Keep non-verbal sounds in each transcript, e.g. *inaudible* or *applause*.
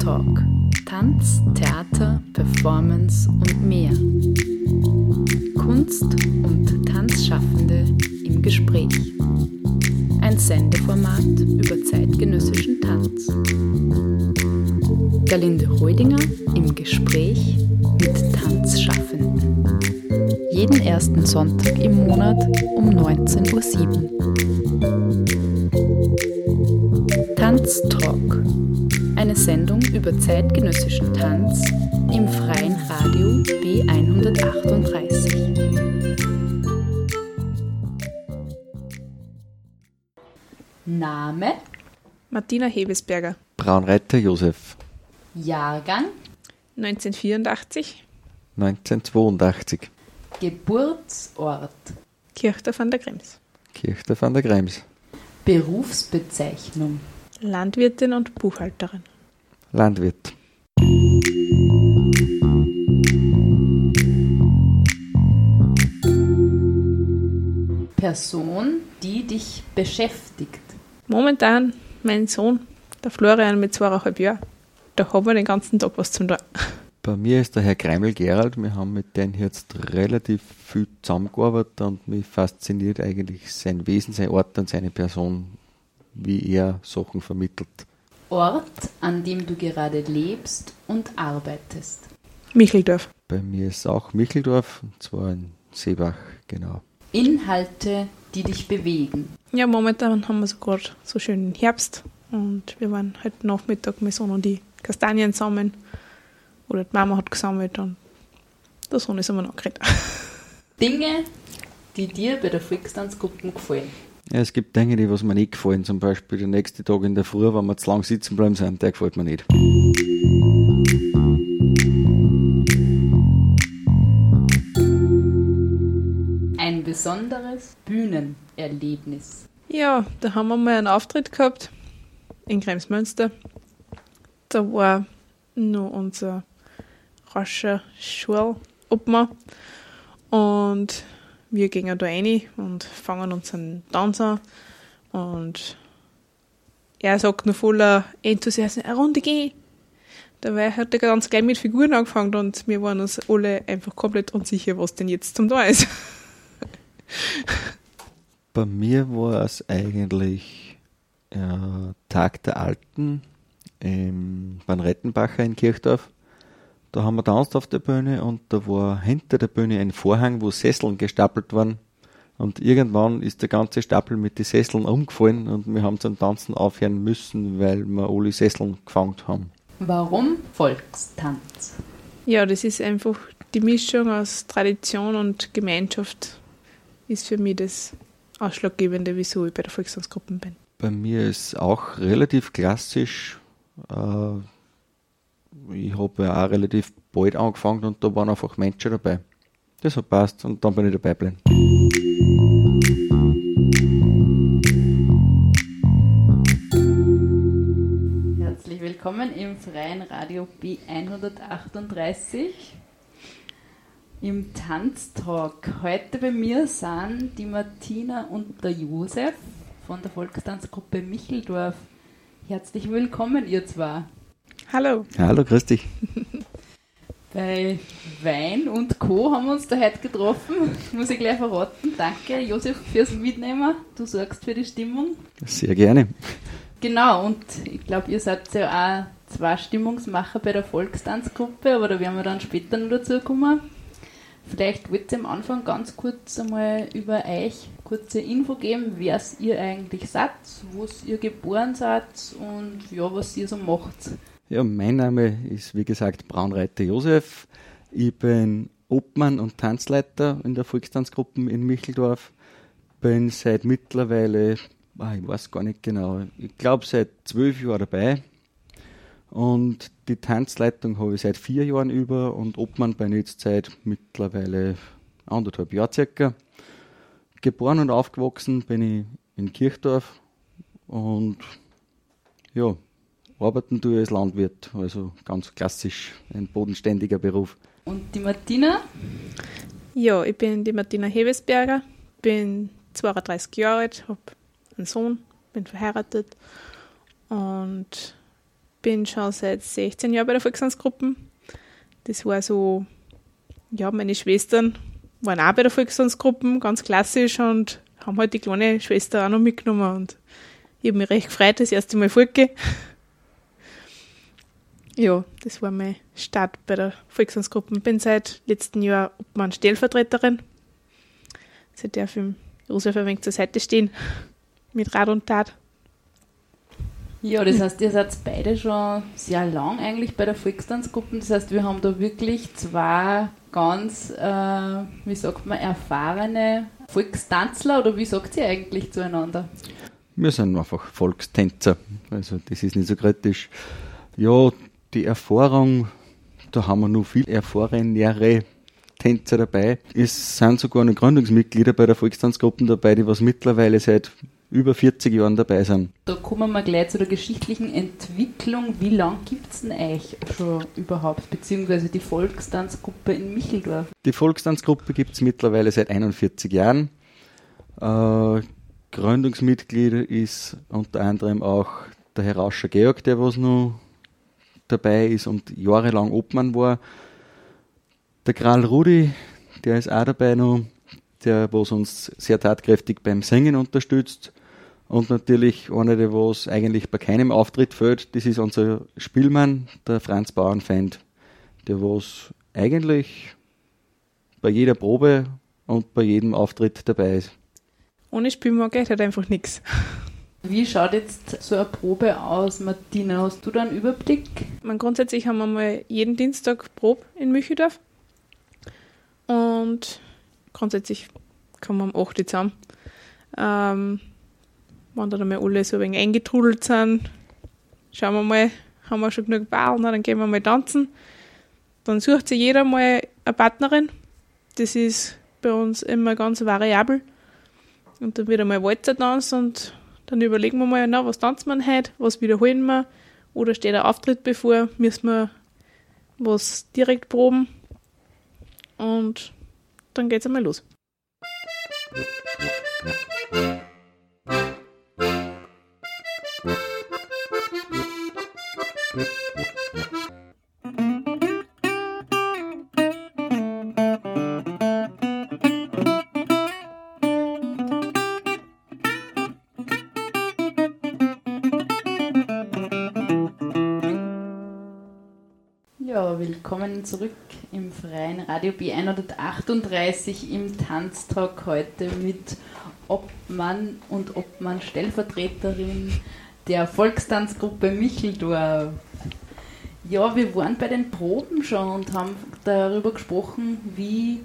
Tanztalk. Tanz, Theater, Performance und mehr. Kunst und Tanzschaffende im Gespräch. Ein Sendeformat über zeitgenössischen Tanz. Galinde Reudinger im Gespräch mit Tanzschaffenden. Jeden ersten Sonntag im Monat um 19.07 Uhr. Tanztalk. Eine Sendung über zeitgenössischen Tanz im freien Radio B138. Name? Martina Hebesberger, Braunreiter Josef, Jahrgang? 1984, 1982, Geburtsort? Kirchter van der Krems, Kirchter van der Krems, Berufsbezeichnung? Landwirtin und Buchhalterin. Landwirt, Person, die dich beschäftigt. Momentan mein Sohn, der Florian mit zweieinhalb Jahren. Da haben wir den ganzen Tag was zum tun. Bei mir ist der Herr Kreimel Gerald. Wir haben mit denen jetzt relativ viel zusammengearbeitet und mich fasziniert eigentlich sein Wesen, sein Ort und seine Person, wie er Sachen vermittelt. Ort, an dem du gerade lebst und arbeitest. Micheldorf. Bei mir ist auch Micheldorf, und zwar in Seebach, genau. Inhalte, die dich bewegen. Ja, momentan haben wir so gerade so schön Herbst und wir waren heute Nachmittag, mein Sohn und die Kastanien sammeln. Oder die Mama hat gesammelt und der Sohn ist immer noch geredet. *laughs* Dinge, die dir bei der Volkstanzgruppe gefallen. Ja, es gibt Dinge, die was mir nicht gefallen. Zum Beispiel der nächste Tag in der Früh, wenn wir zu lang sitzen bleiben sind, der gefällt mir nicht. Ein besonderes Bühnenerlebnis. Ja, da haben wir mal einen Auftritt gehabt in Kremsmünster. Da war nur unser rascher Schulobmann und wir gehen da rein und fangen unseren Tanz an und er sagt nur voller Enthusiasmus, eine Runde gehen. Dabei hat er ganz gleich mit Figuren angefangen und wir waren uns alle einfach komplett unsicher, was denn jetzt zum da ist. *laughs* Bei mir war es eigentlich äh, Tag der Alten im Van Rettenbacher in Kirchdorf. Da haben wir tanzt auf der Bühne und da war hinter der Bühne ein Vorhang, wo Sesseln gestapelt waren. Und irgendwann ist der ganze Stapel mit den Sesseln umgefallen und wir haben zum Tanzen aufhören müssen, weil wir alle Sesseln gefangen haben. Warum Volkstanz? Ja, das ist einfach die Mischung aus Tradition und Gemeinschaft ist für mich das Ausschlaggebende, wieso ich bei der Volkstanzgruppe bin. Bei mir ist auch relativ klassisch. Äh, ich habe ja auch relativ bald angefangen und da waren einfach Menschen dabei. Das hat passt und dann bin ich dabei geblieben. Herzlich willkommen im freien Radio B138 im Tanztalk. Heute bei mir sind die Martina und der Josef von der Volkstanzgruppe Micheldorf. Herzlich willkommen, ihr zwei. Hallo. Hallo, grüß dich. *laughs* Bei Wein und Co. haben wir uns da heute getroffen. Muss ich gleich verraten. Danke, Josef, fürs Mitnehmen. Du sorgst für die Stimmung. Sehr gerne. Genau, und ich glaube, ihr seid ja auch zwei Stimmungsmacher bei der Volkstanzgruppe, aber da werden wir dann später noch dazu kommen. Vielleicht wollt ihr am Anfang ganz kurz einmal über euch kurze Info geben, wer ihr eigentlich seid, wo ihr geboren seid und ja, was ihr so macht. Ja, mein Name ist wie gesagt Braunreiter Josef. Ich bin Obmann und Tanzleiter in der Volkstanzgruppe in Micheldorf. Bin seit mittlerweile, ah, ich weiß gar nicht genau, ich glaube seit zwölf Jahren dabei. Und die Tanzleitung habe ich seit vier Jahren über und Obmann bin ich jetzt seit mittlerweile anderthalb Jahren circa. Geboren und aufgewachsen bin ich in Kirchdorf und ja, arbeiten tue ich als Landwirt, also ganz klassisch ein bodenständiger Beruf. Und die Martina? Ja, ich bin die Martina Hebesberger, bin 32 Jahre alt, habe einen Sohn, bin verheiratet und bin schon seit 16 Jahren bei der Volkstanzgruppe. Das war so, ja, meine Schwestern waren auch bei der Volkstanzgruppe, ganz klassisch und haben halt die kleine Schwester auch noch mitgenommen und ich habe mich recht gefreut, das erste Mal Volke. Ja, das war mein Start bei der Volkstanzgruppe. Bin seit letztem Jahr Obmann Stellvertreterin. Seit darf ich Josef ein wenig zur Seite stehen mit Rat und Tat. Ja, das heißt, ihr seid beide schon sehr lang eigentlich bei der Volkstanzgruppe. Das heißt, wir haben da wirklich zwei ganz, äh, wie sagt man, erfahrene Volkstanzler oder wie sagt ihr eigentlich zueinander? Wir sind einfach Volkstänzer. Also das ist nicht so kritisch. Ja, die Erfahrung, da haben wir noch viel erfahrenere Tänzer dabei. Es sind sogar noch Gründungsmitglieder bei der Volkstanzgruppe dabei, die was mittlerweile seit über 40 Jahren dabei sind. Da kommen wir gleich zu der geschichtlichen Entwicklung. Wie lange gibt es denn euch schon überhaupt, beziehungsweise die Volkstanzgruppe in Micheldorf? Die Volkstanzgruppe gibt es mittlerweile seit 41 Jahren. Äh, Gründungsmitglied ist unter anderem auch der Herr Rauscher Georg, der was noch dabei ist und jahrelang Obmann war. Der Kral Rudi, der ist auch dabei noch, der was uns sehr tatkräftig beim Singen unterstützt. Und natürlich einer, der was eigentlich bei keinem Auftritt fällt, das ist unser Spielmann, der Franz Bauernfeind, der was eigentlich bei jeder Probe und bei jedem Auftritt dabei ist. Ohne Spielmann geht halt einfach nichts. Wie schaut jetzt so eine Probe aus, Martina? Hast du da einen Überblick? Man, grundsätzlich haben wir mal jeden Dienstag Probe in Mücheldorf. Und grundsätzlich kommen wir um 8 Uhr zusammen. Ähm, wenn dann einmal alle so ein wenig eingetrudelt sind, schauen wir mal, haben wir schon genug Ballen, dann gehen wir mal tanzen. Dann sucht sich jeder mal eine Partnerin. Das ist bei uns immer ganz variabel. Und dann wird einmal Walzer tanzen und dann überlegen wir mal, na, was tanzen wir heute, was wiederholen wir oder steht ein Auftritt bevor, müssen wir was direkt proben und dann geht's einmal los. Willkommen zurück im freien Radio B138 im Tanztalk heute mit Obmann und Obmann Stellvertreterin der Volkstanzgruppe Micheldorf. Ja, wir waren bei den Proben schon und haben darüber gesprochen, wie,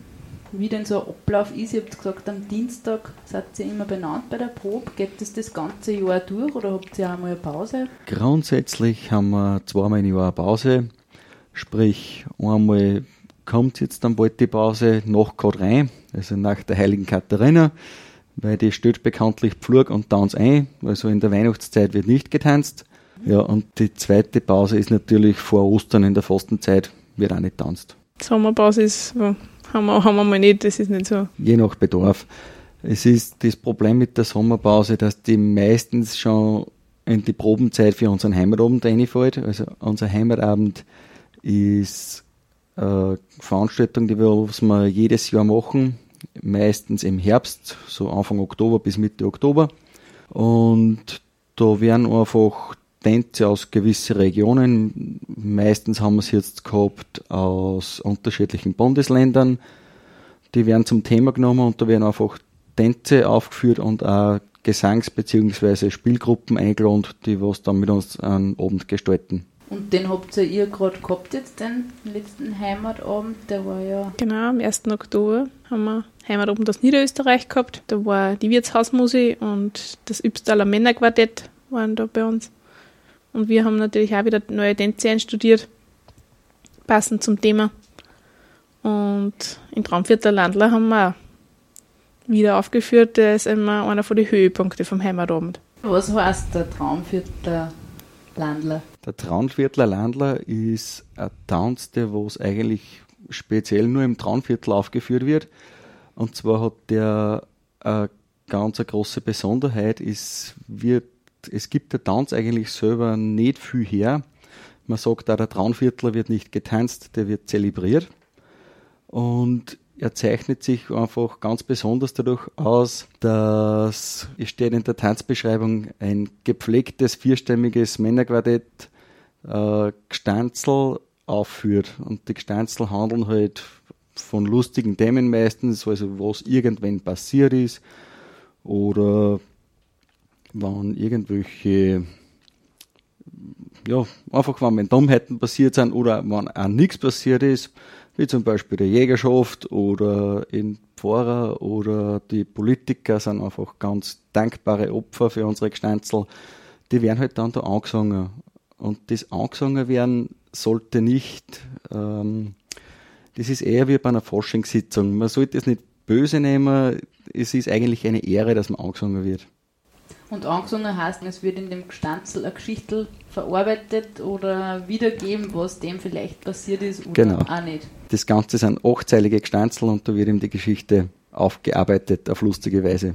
wie denn so ein Ablauf ist. Ihr habt gesagt, am Dienstag seid ihr immer benannt bei der Probe. Geht das das ganze Jahr durch oder habt ihr auch mal eine Pause? Grundsätzlich haben wir zweimal im Jahr eine Pause. Sprich, einmal kommt jetzt dann bald die Pause nach Code rein, also nach der heiligen Katharina, weil die stellt bekanntlich Pflug und Tanz ein, also in der Weihnachtszeit wird nicht getanzt. Ja, und die zweite Pause ist natürlich vor Ostern in der Fastenzeit, wird auch nicht tanzt. Sommerpause ist, haben wir, haben wir mal nicht, das ist nicht so. Je nach Bedarf. Es ist das Problem mit der Sommerpause, dass die meistens schon in die Probenzeit für unseren Heimatabend reinfällt. Also unser Heimatabend ist eine Veranstaltung, die wir, jedes Jahr machen, meistens im Herbst, so Anfang Oktober bis Mitte Oktober. Und da werden einfach Tänze aus gewissen Regionen, meistens haben wir es jetzt gehabt aus unterschiedlichen Bundesländern, die werden zum Thema genommen und da werden einfach Tänze aufgeführt und auch Gesangs- bzw. Spielgruppen eingeladen, die was dann mit uns einen Abend gestalten. Und den habt ihr gerade gehabt jetzt, den letzten Heimatabend, der war ja... Genau, am 1. Oktober haben wir Heimatabend aus Niederösterreich gehabt. Da war die Wirtshausmusik und das Übstaler Männerquartett waren da bei uns. Und wir haben natürlich auch wieder neue Tänze einstudiert, passend zum Thema. Und in Traumviertel Landler haben wir auch wieder aufgeführt. Der ist immer einer von den Höhepunkten vom Heimatabend. Was heißt der Traumviertler Landler? Der Traunviertler Landler ist ein Tanz, der was eigentlich speziell nur im Traunviertel aufgeführt wird. Und zwar hat der eine ganz große Besonderheit. Es, wird, es gibt der Tanz eigentlich selber nicht viel her. Man sagt auch, der Traunviertler wird nicht getanzt, der wird zelebriert. Und er zeichnet sich einfach ganz besonders dadurch aus, dass, es steht in der Tanzbeschreibung, ein gepflegtes vierstimmiges Männerquartett äh, Gestanzel aufführt. Und die Gestanzel handeln halt von lustigen Themen meistens, also was irgendwann passiert ist oder wann irgendwelche ja, einfach wenn Dummheiten passiert sind oder wenn auch nichts passiert ist, wie zum Beispiel der Jägerschaft oder in Pfarrer oder die Politiker sind einfach ganz dankbare Opfer für unsere Gestanzel. Die werden halt dann da angesungen. Und das angesungen werden sollte nicht, ähm, das ist eher wie bei einer Forschungssitzung. Man sollte es nicht böse nehmen, es ist eigentlich eine Ehre, dass man angesungen wird. Und angesungen heißt, es wird in dem Gestanzel eine Geschichte verarbeitet oder wiedergeben, was dem vielleicht passiert ist oder genau. auch nicht. Das Ganze sind achtzeilige Gestanzel und da wird ihm die Geschichte aufgearbeitet auf lustige Weise.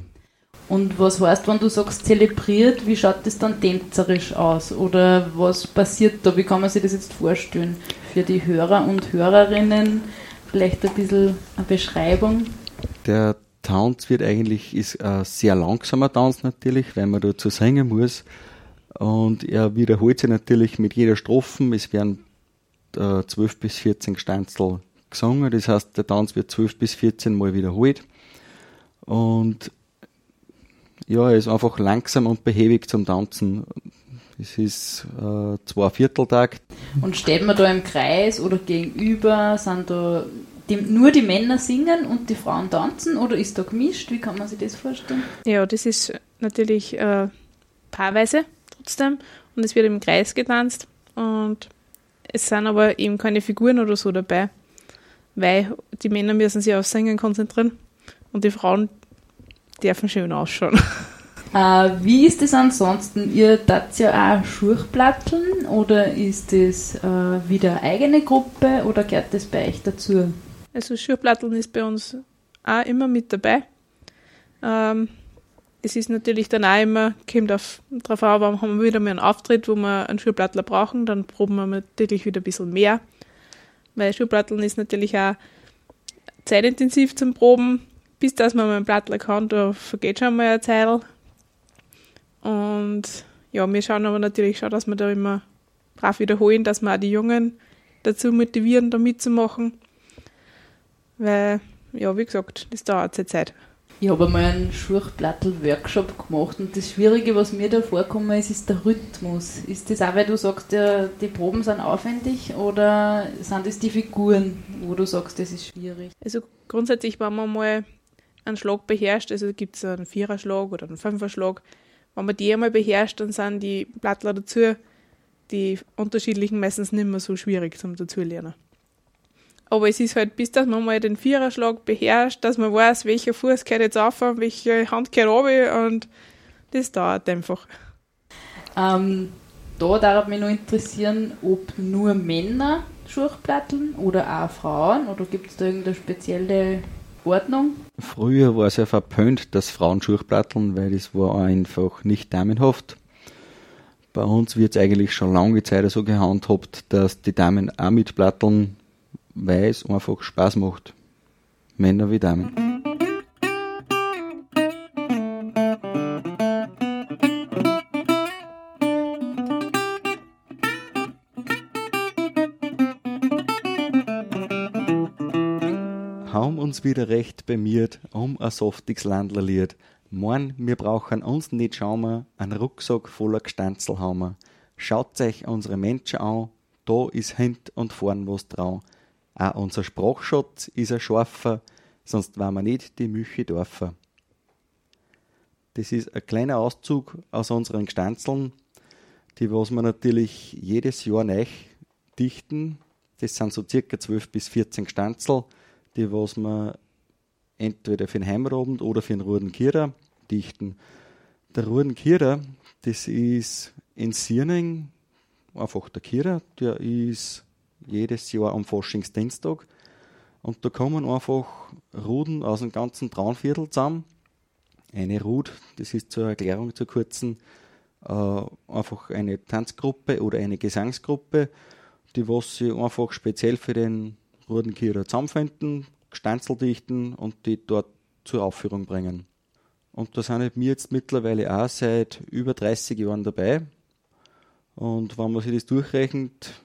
Und was heißt, wenn du sagst zelebriert, wie schaut das dann tänzerisch aus? Oder was passiert da? Wie kann man sich das jetzt vorstellen? Für die Hörer und Hörerinnen vielleicht ein bisschen eine Beschreibung? Der Tanz wird eigentlich, ist ein sehr langsamer Tanz natürlich, weil man dazu singen muss. Und er wiederholt sich natürlich mit jeder Strophe. Es werden äh, 12 bis 14 Stanzel gesungen. Das heißt, der Tanz wird 12 bis 14 Mal wiederholt. Und ja, er ist einfach langsam und behäbig zum Tanzen. Es ist äh, zwei Vierteltakt. Und steht man da im Kreis oder gegenüber? Sind da die, nur die Männer singen und die Frauen tanzen oder ist da gemischt? Wie kann man sich das vorstellen? Ja, das ist natürlich äh, paarweise trotzdem und es wird im Kreis getanzt und es sind aber eben keine Figuren oder so dabei, weil die Männer müssen sich aufs Singen konzentrieren und die Frauen dürfen schön ausschauen. *laughs* Äh, wie ist es ansonsten? Ihr tat ja auch Schurchplatteln oder ist das äh, wieder eine eigene Gruppe oder gehört das bei euch dazu? Also Schurchplatteln ist bei uns auch immer mit dabei. Ähm, es ist natürlich dann auch immer, kommt auf, drauf an, warum haben wir wieder mal einen Auftritt, wo wir einen Schurplattler brauchen, dann proben wir natürlich wieder ein bisschen mehr. Weil Schurplatteln ist natürlich auch zeitintensiv zum Proben. Bis dass man mal einen Plattler kann, da vergeht schon mal eine Zeit. Und ja, wir schauen aber natürlich schon, dass wir da immer brav wiederholen, dass wir auch die Jungen dazu motivieren, da mitzumachen. Weil, ja, wie gesagt, das dauert seine Zeit. Ich habe einmal einen Schurchplattel-Workshop gemacht und das Schwierige, was mir da vorkommen ist, ist der Rhythmus. Ist das auch, weil du sagst, der, die Proben sind aufwendig oder sind das die Figuren, wo du sagst, das ist schwierig? Also grundsätzlich, wenn man mal einen Schlag beherrscht, also gibt es einen Viererschlag oder einen Fünferschlag, wenn man die einmal beherrscht, dann sind die Plattler dazu, die unterschiedlichen meistens nicht mehr so schwierig zum Dazulernen. Aber es ist halt, bis dass man mal den Viererschlag beherrscht, dass man weiß, welcher Fuß gehört jetzt auf, welche Hand gehört runter und das dauert einfach. Ähm, da darf mich noch interessieren, ob nur Männer Schurchplatteln oder auch Frauen oder gibt es da irgendeine spezielle Ordnung? Früher war es ja verpönt, dass Frauen Schurchplatteln, weil das war einfach nicht damenhaft. Bei uns wird es eigentlich schon lange Zeit so gehandhabt, dass die Damen auch mit Platteln weil es einfach Spaß macht. Männer wie Damen. Haben uns wieder recht bemiert um ein softiges Landlerlied. Morn, wir brauchen uns nicht schauen, einen Rucksack voller Gestanzel haben Schaut euch unsere Menschen an, da ist hint und vorn was dran. Auch unser Sprachschatz ist ein scharfer, sonst war wir nicht die Müche dürfen. Das ist ein kleiner Auszug aus unseren Gestanzeln, die was wir natürlich jedes Jahr neu dichten. Das sind so circa 12 bis 14 Gestanzel, die was wir entweder für den Heimabend oder für den Rudenkierer dichten. Der Rudenkierer, das ist in Sierning einfach der Kierer, der ist jedes Jahr am Faschingsdienstag. Und da kommen einfach Ruden aus dem ganzen Traunviertel zusammen. Eine Rud, das ist zur Erklärung zur kurzen, äh, einfach eine Tanzgruppe oder eine Gesangsgruppe, die was sie einfach speziell für den Rudenkircher zusammenfinden, Gestanzel dichten und die dort zur Aufführung bringen. Und da sind wir jetzt mittlerweile auch seit über 30 Jahren dabei. Und wenn man sich das durchrechnet,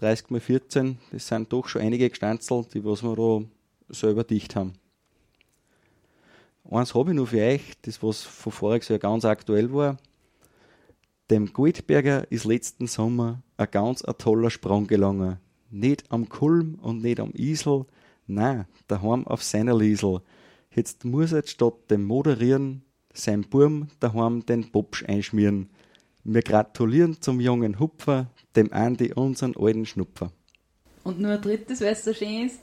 30 mal 14, das sind doch schon einige Gestanzel, die was wir da selber dicht haben. Eins habe ich noch für euch, das was von voriges Jahr ganz aktuell war. Dem Goldberger ist letzten Sommer ein ganz ein toller Sprung gelungen. Nicht am Kulm und nicht am Isel, nein, daheim auf seiner Liesel. Jetzt muss er statt dem Moderieren sein Burm daheim den Popsch einschmieren. Wir gratulieren zum jungen Hupfer, dem Andi unseren alten Schnupfer. Und nur ein drittes, weil es so schön ist.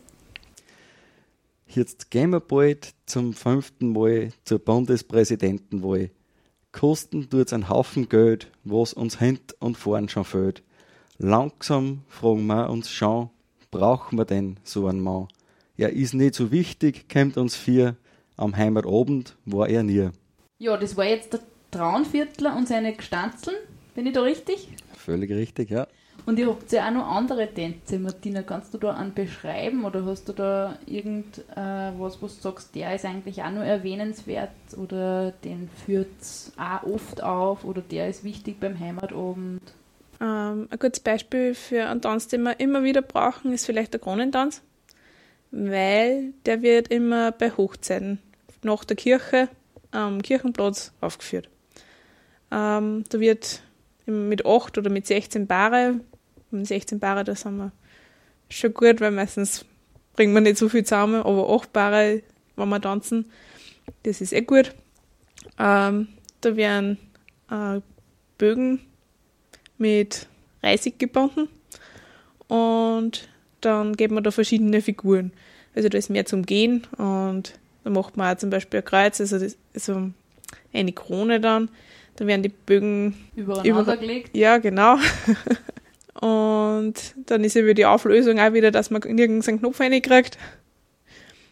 Jetzt gehen wir bald zum fünften Mal zur Bundespräsidentenwahl. Kosten tut's einen Haufen Geld, was uns hint und vorn schon fehlt. Langsam fragen wir uns schon, brauchen wir denn so einen Mann? Er ist nicht so wichtig, kommt uns vier, am Heimatabend war er nie. Ja, das war jetzt der Traunviertler und seine Gestanzeln. Bin ich da richtig? Völlig richtig, ja. Und ihr habt ja auch noch andere Tänze. Martina, kannst du da einen beschreiben oder hast du da irgendwas, äh, was du sagst, der ist eigentlich auch nur erwähnenswert oder den führt auch oft auf oder der ist wichtig beim Heimatabend? Ähm, ein gutes Beispiel für einen Tanz, den wir immer wieder brauchen, ist vielleicht der Kronentanz, weil der wird immer bei Hochzeiten nach der Kirche am Kirchenplatz aufgeführt. Ähm, da wird mit 8 oder mit 16 Paare, mit 16 Paare, da sind wir schon gut, weil meistens bringen wir nicht so viel zusammen, aber 8 Paare, wenn wir tanzen, das ist eh gut. Ähm, da werden äh, Bögen mit Reisig gebunden und dann geben wir da verschiedene Figuren. Also da ist mehr zum Gehen und da macht man auch zum Beispiel ein Kreuz, also, das, also eine Krone dann. Da werden die Bögen übereinander über, gelegt. Ja, genau. *laughs* und dann ist eben die Auflösung auch wieder, dass man nirgends einen Knopf reinkriegt.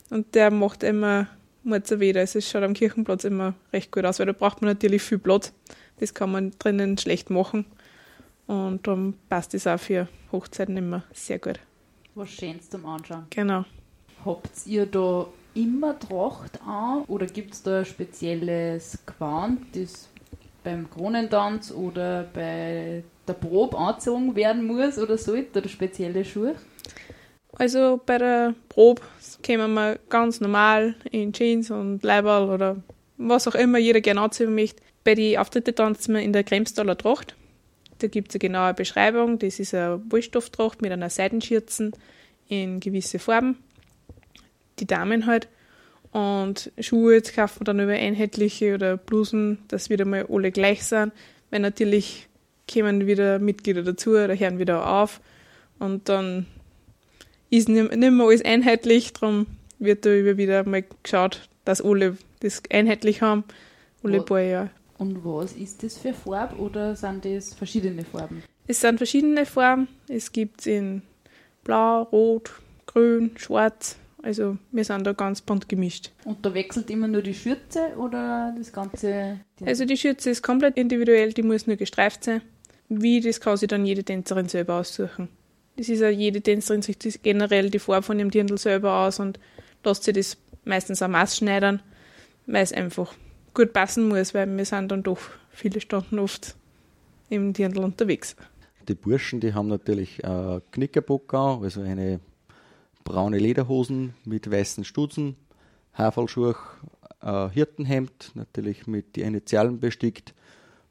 Und der macht immer Murzer wieder. Also es schaut am Kirchenplatz immer recht gut aus, weil da braucht man natürlich viel Platz. Das kann man drinnen schlecht machen. Und darum passt es auch für Hochzeiten immer sehr gut. Was Schönes zum Anschauen. Genau. Habt ihr da immer Tracht an oder gibt es da ein spezielles Gewand, das beim Kronentanz oder bei der Probe angezogen werden muss oder sollte oder spezielle Schuhe? Also bei der Probe kämen wir ganz normal in Jeans und Leiberl oder was auch immer jeder gerne anziehen möchte. Bei den Auftritten tanzen wir in der Kremstaler Tracht. Da gibt es eine genaue Beschreibung. Das ist eine Wollstofftracht mit einer Seidenschürzen in gewisse Farben. Die Damen halt. Und Schuhe jetzt kaufen wir dann über einheitliche oder Blusen, dass wieder mal alle gleich sind. Weil natürlich kommen wieder Mitglieder dazu oder hören wieder auf. Und dann ist nicht mehr alles einheitlich. Darum wird da wieder mal geschaut, dass alle das einheitlich haben. Alle paar Jahre. Und was ist das für Farbe oder sind das verschiedene Farben? Es sind verschiedene Farben. Es gibt in Blau, Rot, Grün, Schwarz. Also wir sind da ganz bunt gemischt. Und da wechselt immer nur die Schürze oder das Ganze? Also die Schürze ist komplett individuell, die muss nur gestreift sein. Wie, das kann sich dann jede Tänzerin selber aussuchen. Das ist ja jede Tänzerin sich generell die Farbe von dem Dirndl selber aus und lässt sich das meistens am Maß schneidern, weil es einfach gut passen muss, weil wir sind dann doch viele Stunden oft im Dirndl unterwegs. Die Burschen, die haben natürlich äh, Knickerbock also eine braune Lederhosen mit weißen Stutzen, Haferlschuhe, äh, Hirtenhemd, natürlich mit die Initialen bestickt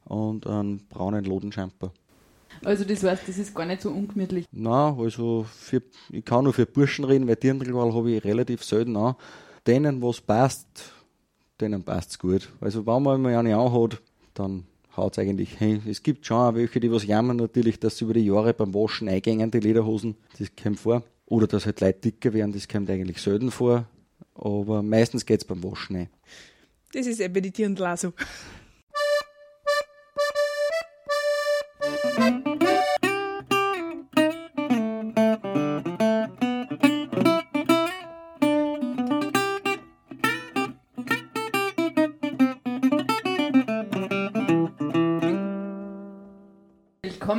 und einen braunen Lodenschamper. Also das heißt, das ist gar nicht so ungemütlich? Nein, also für, ich kann nur für Burschen reden, weil Dirndlwahl habe ich relativ selten an. Denen, was passt, denen passt es gut. Also wenn man mal eine anhat, dann haut es eigentlich hin. Es gibt schon welche, die was jammern natürlich, dass sie über die Jahre beim Waschen eingängen, die Lederhosen, das kommt vor. Oder dass halt Leute dicker werden, das kommt eigentlich selten vor. Aber meistens geht es beim Waschen ein. Das ist eben die Dirndl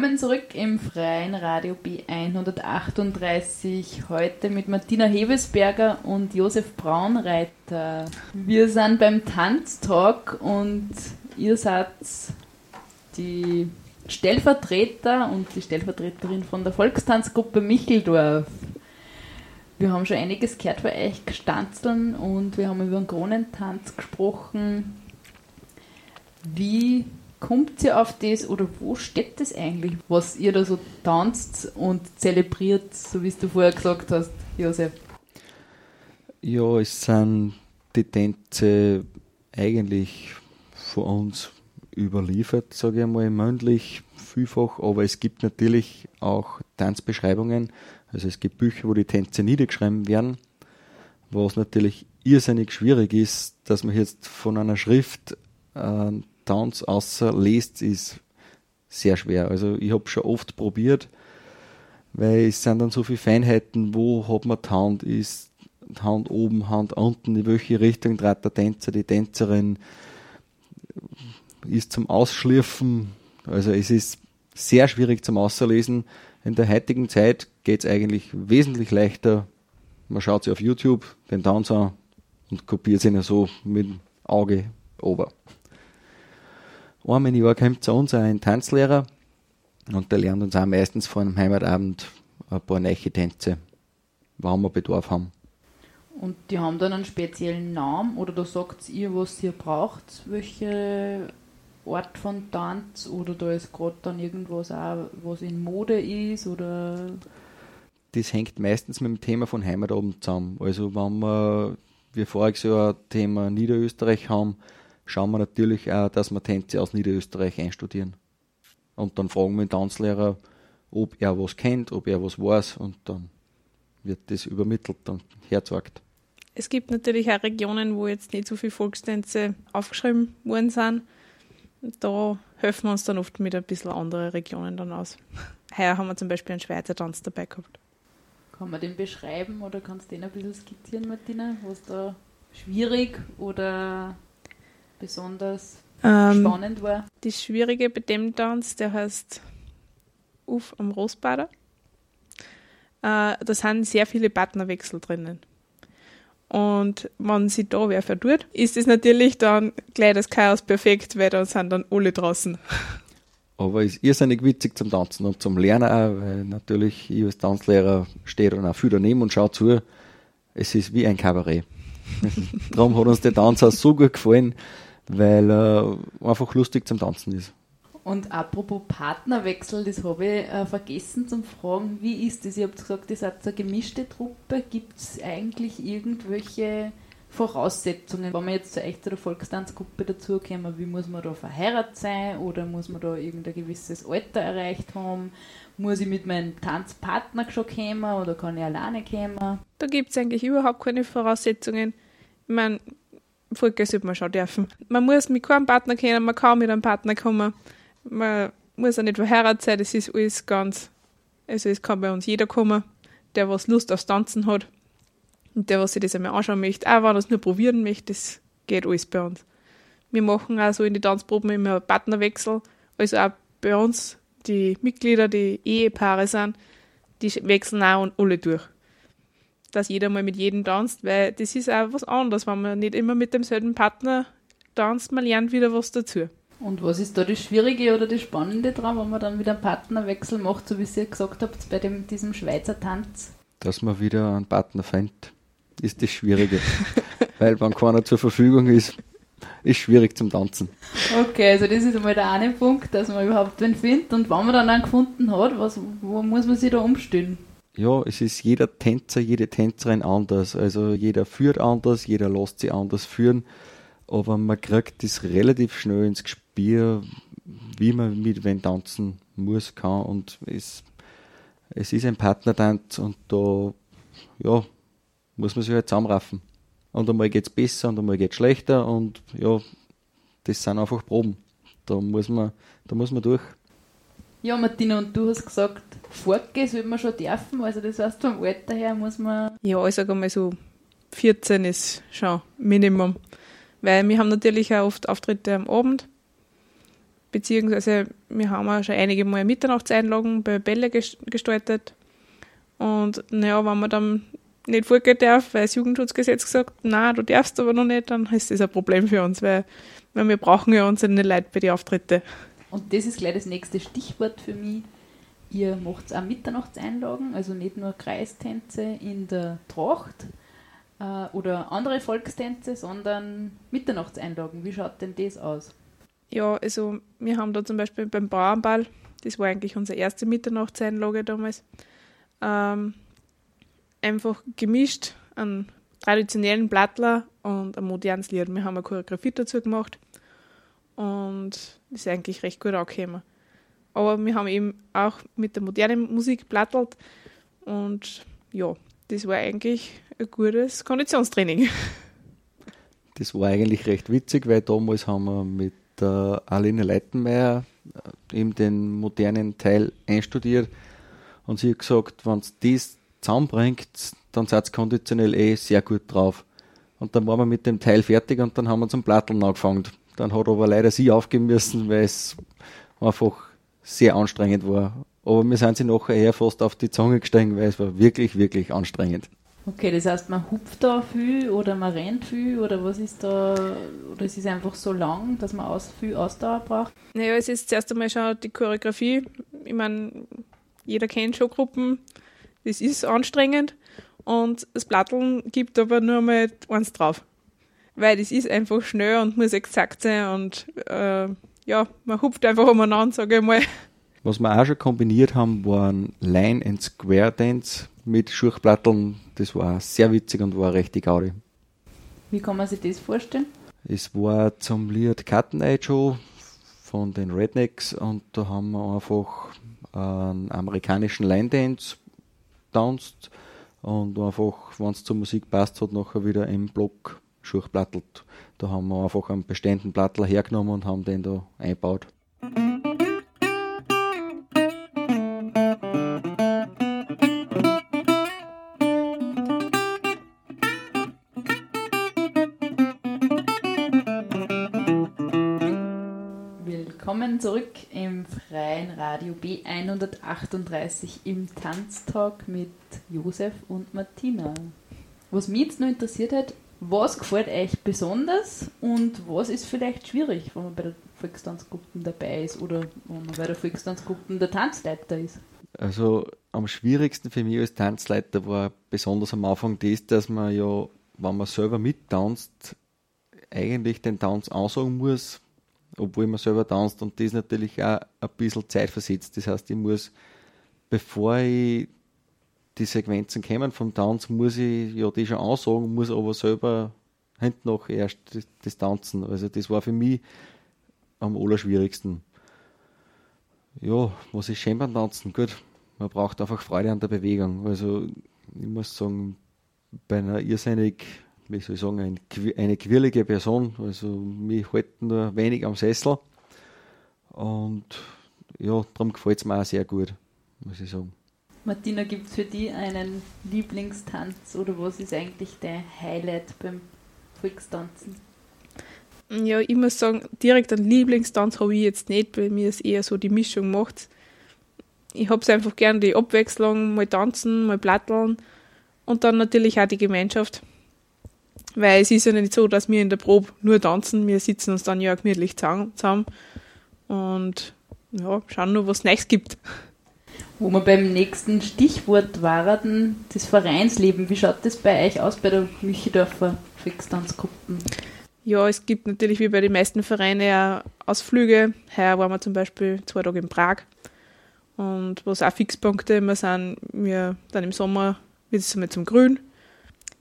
Willkommen zurück im freien Radio B138. Heute mit Martina Hebesberger und Josef Braunreiter. Wir sind beim Tanztalk und ihr seid die Stellvertreter und die Stellvertreterin von der Volkstanzgruppe Micheldorf. Wir haben schon einiges gehört von euch gestanzeln und wir haben über den Kronentanz gesprochen. Wie kommt ihr auf das oder wo steht das eigentlich, was ihr da so tanzt und zelebriert, so wie du vorher gesagt hast, Josef? Ja, es sind die Tänze eigentlich von uns überliefert, sage ich einmal, mündlich vielfach, aber es gibt natürlich auch Tanzbeschreibungen. Also es gibt Bücher, wo die Tänze niedergeschrieben werden, was natürlich irrsinnig schwierig ist, dass man jetzt von einer Schrift äh, Tanz außer liest, ist sehr schwer. Also ich habe schon oft probiert, weil es sind dann so viele Feinheiten, wo hat man die Hand, ist die Hand oben, Hand unten, in welche Richtung trat der Tänzer, die Tänzerin, ist zum Ausschliffen. Also es ist sehr schwierig zum Auslesen. In der heutigen Zeit geht es eigentlich wesentlich leichter. Man schaut sich auf YouTube den Tanz an und kopiert ihn so mit dem Auge ober. Einmal im Jahr kommt zu uns ein Tanzlehrer und der lernt uns auch meistens vor einem Heimatabend ein paar neue Tänze, wann wir Bedarf haben. Und die haben dann einen speziellen Namen oder da sagt ihr, was ihr braucht, welche Art von Tanz oder da ist gerade dann irgendwas auch, was in Mode ist oder das hängt meistens mit dem Thema von Heimatabend zusammen. Also wenn wir, wie voriges Jahr ein Thema Niederösterreich haben, schauen wir natürlich auch, dass wir Tänze aus Niederösterreich einstudieren. Und dann fragen wir den Tanzlehrer, ob er was kennt, ob er was weiß und dann wird das übermittelt und hergezeigt. Es gibt natürlich auch Regionen, wo jetzt nicht so viele Volkstänze aufgeschrieben worden sind. Da helfen wir uns dann oft mit ein bisschen anderen Regionen dann aus. Heuer haben wir zum Beispiel einen Schweizer Tanz dabei gehabt. Kann man den beschreiben oder kannst du den ein bisschen skizzieren, Martina? Was da schwierig oder besonders ähm, spannend war? Das Schwierige bei dem Tanz, der heißt Uf am Rosbader. Äh, da sind sehr viele Partnerwechsel drinnen. Und wenn sie da wer verdurrt, ist es natürlich dann gleich das Chaos perfekt, weil dann sind dann alle draußen. Aber es ist irrsinnig witzig zum Tanzen und zum Lernen auch, weil natürlich ich als Tanzlehrer stehe dann auch viel daneben und schaue zu. Es ist wie ein Kabarett. *laughs* Darum hat uns der Tanz auch so gut gefallen, weil er einfach lustig zum Tanzen ist. Und apropos Partnerwechsel, das habe ich äh, vergessen zum Fragen, wie ist das? Ihr habt gesagt, ihr seid eine gemischte Truppe. Gibt es eigentlich irgendwelche Voraussetzungen, wenn man jetzt zu echter Volkstanzgruppe dazukommen, wie muss man da verheiratet sein oder muss man da irgendein gewisses Alter erreicht haben? Muss ich mit meinem Tanzpartner schon kommen oder kann ich alleine kommen? Da gibt es eigentlich überhaupt keine Voraussetzungen. Ich meine, Volker sollte man schon dürfen. Man muss mit keinem Partner kennen, man kann mit einem Partner kommen. Man muss auch nicht verheiratet sein, das ist alles ganz. Also, es kann bei uns jeder kommen, der was Lust aufs Tanzen hat und der, was sich das einmal anschauen möchte. Auch wenn er es nur probieren möchte, das geht alles bei uns. Wir machen auch so in die Tanzproben immer Partnerwechsel. Also auch bei uns, die Mitglieder, die Ehepaare sind, die wechseln auch und alle durch dass jeder mal mit jedem tanzt, weil das ist auch was anderes, wenn man nicht immer mit demselben Partner tanzt, man lernt wieder was dazu. Und was ist da das Schwierige oder das Spannende dran, wenn man dann wieder einen Partnerwechsel macht, so wie ihr gesagt habt, bei dem, diesem Schweizer Tanz? Dass man wieder einen Partner findet, ist das Schwierige. *laughs* Weil wenn keiner zur Verfügung ist, ist schwierig zum Tanzen. Okay, also das ist einmal der eine Punkt, dass man überhaupt wen findet. Und wenn man dann einen gefunden hat, was, wo muss man sich da umstellen? Ja, es ist jeder Tänzer, jede Tänzerin anders. Also jeder führt anders, jeder lässt sich anders führen. Aber man kriegt das relativ schnell ins Gespür, wie man mit wem tanzen muss, kann. Und es, es ist ein Partnertanz und da ja, muss man sich halt zusammenraffen. Und einmal geht es besser und einmal geht es schlechter und ja, das sind einfach Proben. Da muss man, da muss man durch. Ja, Martina, und du hast gesagt, fortgehen soll man schon dürfen. Also das heißt, vom Alter her muss man... Ja, ich sage mal so 14 ist schon Minimum. Weil wir haben natürlich auch oft Auftritte am Abend beziehungsweise wir haben auch schon einige Mal Mitternachtseinlagen bei Bälle gestaltet. Und naja, wenn man dann nicht vorgehen darf, weil das Jugendschutzgesetz gesagt, na, du darfst aber noch nicht, dann ist das ein Problem für uns, weil, weil wir brauchen ja unsere Leute bei den Auftritten. Und das ist gleich das nächste Stichwort für mich. Ihr macht auch Mitternachtseinlagen, also nicht nur Kreistänze in der Tracht äh, oder andere Volkstänze, sondern Mitternachtseinlagen. Wie schaut denn das aus? Ja, also wir haben da zum Beispiel beim Bauernball, das war eigentlich unsere erste Mitternachtseinlage damals, ähm, einfach gemischt einen traditionellen Blattler und ein modernes Lied. Wir haben eine Choreografie dazu gemacht und ist eigentlich recht gut angekommen. Aber wir haben eben auch mit der modernen Musik plattelt und ja, das war eigentlich ein gutes Konditionstraining. *laughs* Das war eigentlich recht witzig, weil damals haben wir mit der Aline Leitenmeier äh, eben den modernen Teil einstudiert und sie hat gesagt, wenn es das zusammenbringt, dann seid ihr konditionell eh sehr gut drauf. Und dann waren wir mit dem Teil fertig und dann haben wir zum Platteln angefangen. Dann hat aber leider sie aufgeben müssen, weil es einfach sehr anstrengend war. Aber wir sind sie nachher eher fast auf die Zunge gestiegen, weil es war wirklich, wirklich anstrengend. Okay, das heißt, man hupft da viel oder man rennt viel oder was ist da, oder es ist einfach so lang, dass man aus, viel Ausdauer braucht? Naja, es ist zuerst einmal schon die Choreografie. Ich meine, jeder kennt schon Gruppen, das ist anstrengend und das Platteln gibt aber nur mal eins drauf. Weil das ist einfach schnell und muss exakt sein und äh, ja, man hupft einfach umeinander, sage ich mal. Was wir auch schon kombiniert haben, waren Line and Square Dance mit Schurchplatteln. Das war sehr witzig und war richtig gaudi. Wie kann man sich das vorstellen? Es war zum Lied Cutten Eye Show von den Rednecks und da haben wir einfach einen amerikanischen Line Dance tanzt und einfach, wenn es zur Musik passt, hat nachher wieder im Block Schurchplattelt. Da haben wir einfach einen bestehenden Plattler hergenommen und haben den da eingebaut. Willkommen zurück im freien Radio B138 im Tanztalk mit Josef und Martina. Was mich jetzt noch interessiert hat, was gefällt euch besonders und was ist vielleicht schwierig, wenn man bei der Volkstanzgruppe dabei ist oder wenn man bei der Volkstanzgruppe der Tanzleiter ist? Also am schwierigsten für mich als Tanzleiter war besonders am Anfang das, dass man ja, wenn man selber mittanzt, eigentlich den Tanz ansagen muss, obwohl man selber tanzt und das natürlich auch ein bisschen Zeit versetzt. Das heißt, ich muss, bevor ich die Sequenzen kommen vom Tanz, muss ich ja die schon ansagen, muss aber selber hinten noch erst das, Tanzen. Also das war für mich am allerschwierigsten. Ja, was ist schön beim Tanzen? Gut, man braucht einfach Freude an der Bewegung. Also ich muss sagen, bei einer irrsinnig wie soll ich sagen, ein, eine quirlige Person. Also mich hält nur wenig am Sessel. Und ja, darum gefällt es mir auch sehr gut, muss ich sagen. Martina, gibt es für dich einen Lieblingstanz oder was ist eigentlich dein Highlight beim Volkstanzen? Ja, ich muss sagen, direkt einen Lieblingstanz habe ich jetzt nicht, weil mir es eher so die Mischung macht. Ich habe es einfach gern die Abwechslung, mal tanzen, mal platteln und dann natürlich auch die Gemeinschaft. Weil es ist ja nicht so, dass wir in der Probe nur tanzen, wir sitzen uns dann ja gemütlich zusammen und ja, schauen nur, was es Neues gibt. Wo wir beim nächsten Stichwort waren, das Vereinsleben. Wie schaut das bei euch aus bei der Müchedorfer Fixtanzgruppen? Ja, es gibt natürlich wie bei den meisten Vereinen Ausflüge. Heuer waren wir zum Beispiel zwei Tage in Prag. Und was auch Fixpunkte immer sind, wir dann im Sommer wird es einmal zum Grün.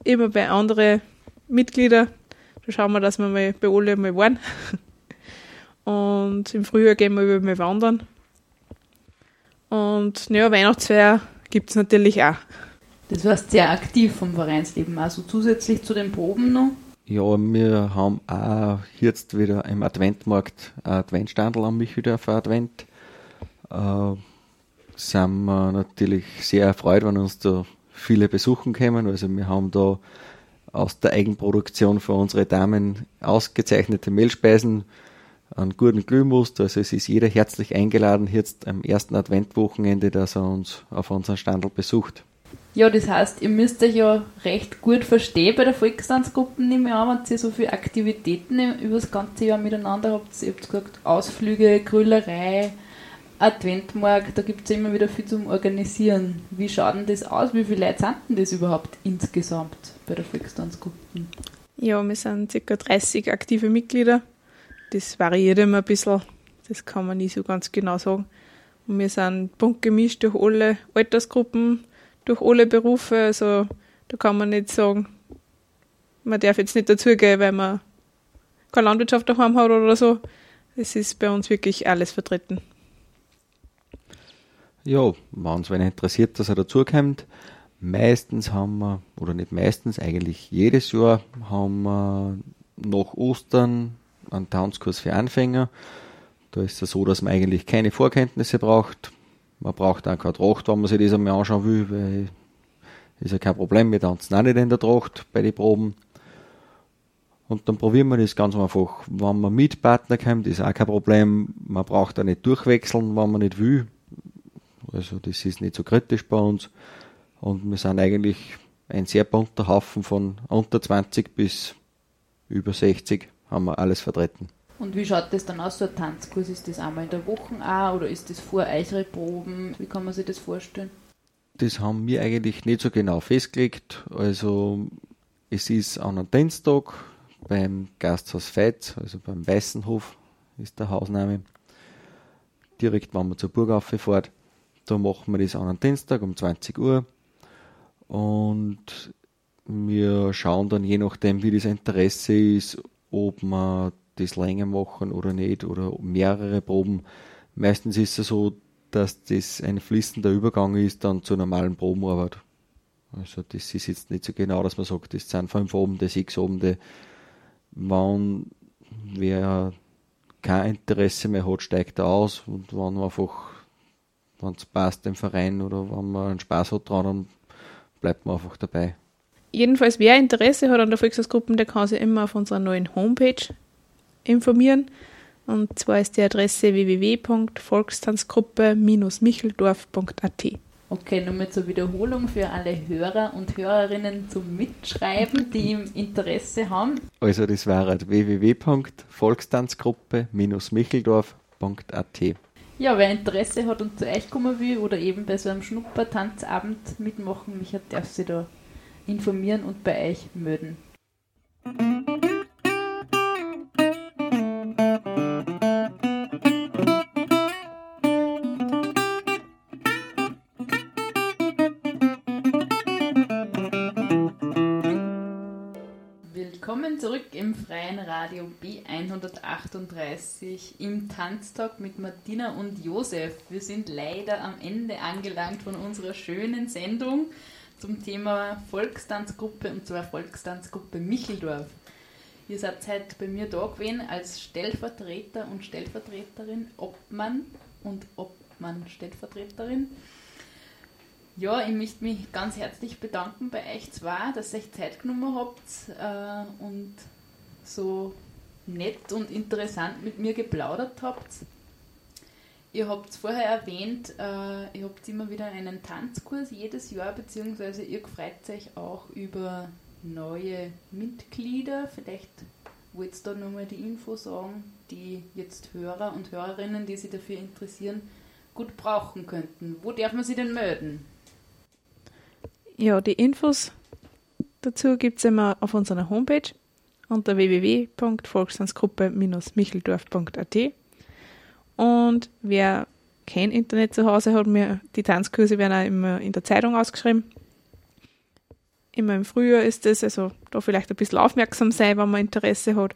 Immer bei anderen Mitglieder. Da schauen wir, dass wir mal bei alle mal waren. *laughs* Und im Frühjahr gehen wir über mal wandern. Und ja, Weihnachtsfeier gibt es natürlich auch. Das heißt sehr aktiv vom Vereinsleben, also zusätzlich zu den Proben noch? Ja, wir haben auch jetzt wieder im Adventmarkt Adventstandel am Michidorfer Advent. Äh, sind wir natürlich sehr erfreut, wenn uns da viele besuchen kommen. Also wir haben da aus der Eigenproduktion für unsere Damen ausgezeichnete Mehlspeisen einen guten Glühmust. Also es ist jeder herzlich eingeladen, jetzt am ersten Adventwochenende, dass er uns auf unseren Standel besucht. Ja, das heißt, ihr müsst euch ja recht gut verstehen bei der Volkstanzgruppe, nehme ich an, wenn ihr so viele Aktivitäten über das ganze Jahr miteinander habt. Ihr habt gesagt, Ausflüge, Grüllerei, Adventmarkt, da gibt es immer wieder viel zum Organisieren. Wie schaut denn das aus? Wie viele Leute sind denn das überhaupt insgesamt bei der Volkstanzgruppe? Ja, wir sind ca. 30 aktive Mitglieder. Das variiert immer ein bisschen. Das kann man nie so ganz genau sagen. Und wir sind bunt gemischt durch alle Altersgruppen, durch alle Berufe. Also da kann man nicht sagen, man darf jetzt nicht dazugehen, weil man keine Landwirtschaft daheim hat oder so. Es ist bei uns wirklich alles vertreten. Ja, wenn es wen interessiert, dass er dazukommt. Meistens haben wir, oder nicht meistens, eigentlich jedes Jahr haben wir nach Ostern einen Tanzkurs für Anfänger. Da ist es so, dass man eigentlich keine Vorkenntnisse braucht. Man braucht auch keine Tracht, wenn man sich das einmal anschauen will, weil ist ja kein Problem, wir tanzen auch nicht in der Tracht bei den Proben. Und dann probieren wir das ganz einfach. Wenn man mit Partner kommt, ist auch kein Problem. Man braucht auch nicht durchwechseln, wenn man nicht will. Also das ist nicht so kritisch bei uns. Und wir sind eigentlich ein sehr bunter Haufen von unter 20 bis über 60 haben wir alles vertreten. Und wie schaut das dann aus, so ein Tanzkurs? Ist das einmal in der Woche auch oder ist das vor Proben? Wie kann man sich das vorstellen? Das haben wir eigentlich nicht so genau festgelegt. Also es ist an einem Dienstag beim Gasthaus Veits, also beim Weißenhof ist der Hausname. Direkt, wenn man zur Burg fährt. Da machen wir das an einem Dienstag um 20 Uhr. Und wir schauen dann je nachdem, wie das Interesse ist, ob wir das länger machen oder nicht oder mehrere Proben. Meistens ist es so, dass das ein fließender Übergang ist dann zur normalen Probenarbeit. Also das ist jetzt nicht so genau, dass man sagt, das sind fünf Abende, sechs Abende. Wenn wer kein Interesse mehr hat, steigt er aus und wenn man einfach, wenn es passt dem Verein oder wenn man einen Spaß hat dran, dann bleibt man einfach dabei. Jedenfalls, wer Interesse hat an der Volkshausgruppe, der kann sich immer auf unserer neuen Homepage informieren. Und zwar ist die Adresse www.volkstanzgruppe-micheldorf.at. Okay, nochmal zur Wiederholung für alle Hörer und Hörerinnen zum Mitschreiben, die im Interesse haben. Also das wäre www.volkstanzgruppe-micheldorf.at. Ja, wer Interesse hat und zu euch kommen will oder eben bei so einem Schnuppertanzabend mitmachen, mich darf sich da informieren und bei euch melden. Willkommen zurück im freien Radio B138 im Tanztag mit Martina und Josef. Wir sind leider am Ende angelangt von unserer schönen Sendung zum Thema Volkstanzgruppe und zwar Volkstanzgruppe Micheldorf. Ihr seid heute bei mir da gewesen als Stellvertreter und Stellvertreterin, Obmann und Obmann-Stellvertreterin. Ja, ich möchte mich ganz herzlich bedanken bei euch zwei, dass ihr euch Zeit genommen habt äh, und so nett und interessant mit mir geplaudert habt. Ihr habt es vorher erwähnt, äh, ihr habt immer wieder einen Tanzkurs jedes Jahr, beziehungsweise ihr freut euch auch über neue Mitglieder. Vielleicht wollt ihr da nochmal die Info sagen, die jetzt Hörer und Hörerinnen, die sich dafür interessieren, gut brauchen könnten. Wo darf man sie denn melden? Ja, die Infos dazu gibt es immer auf unserer Homepage unter www.volkstanzgruppe-micheldorf.at. Und wer kein Internet zu Hause hat, mir die Tanzkurse werden auch immer in der Zeitung ausgeschrieben. Immer im Frühjahr ist es, also da vielleicht ein bisschen aufmerksam sein, wenn man Interesse hat.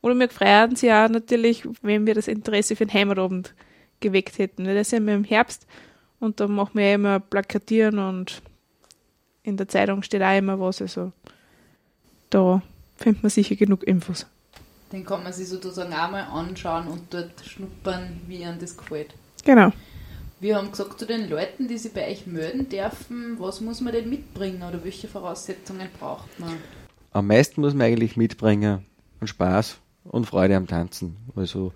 Oder wir freuen sich auch natürlich, wenn wir das Interesse für den Heimatabend geweckt hätten. Das ist ja immer im Herbst und da machen wir immer Plakatieren und in der Zeitung steht auch immer was. Also da findet man sicher genug Infos. Den kann man sich sozusagen auch mal anschauen und dort schnuppern, wie ihnen das gefällt. Genau. Wir haben gesagt zu den Leuten, die sich bei euch melden dürfen, was muss man denn mitbringen oder welche Voraussetzungen braucht man? Am meisten muss man eigentlich mitbringen einen Spaß. und Freude am Tanzen. Also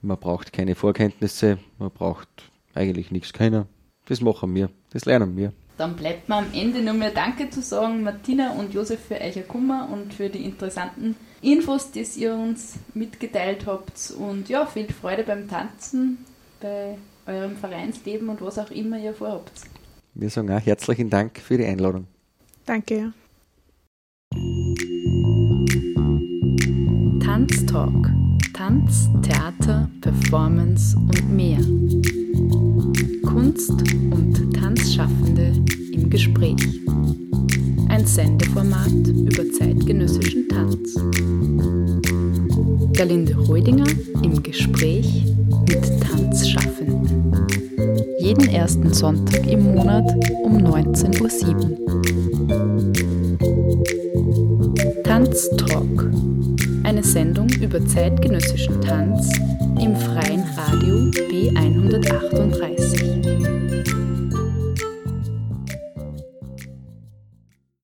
man braucht keine Vorkenntnisse, man braucht eigentlich nichts können. Das machen wir, das lernen wir. Dann bleibt mir am Ende nur mehr Danke zu sagen, Martina und Josef, für euer Kummer und für die interessanten Infos, die ihr uns mitgeteilt habt. Und ja, viel Freude beim Tanzen, bei eurem Vereinsleben und was auch immer ihr vorhabt. Wir sagen auch herzlichen Dank für die Einladung. Danke. Tanztalk. Tanz, Theater, Performance und mehr. Kunst und Tanzschaffende im Gespräch. Ein Sendeformat über zeitgenössischen Tanz. Galinde Reudinger im Gespräch mit Tanzschaffenden. Jeden ersten Sonntag im Monat um 19.07 Uhr. Tanztalk. Eine Sendung über zeitgenössischen Tanz im freien Radio B138.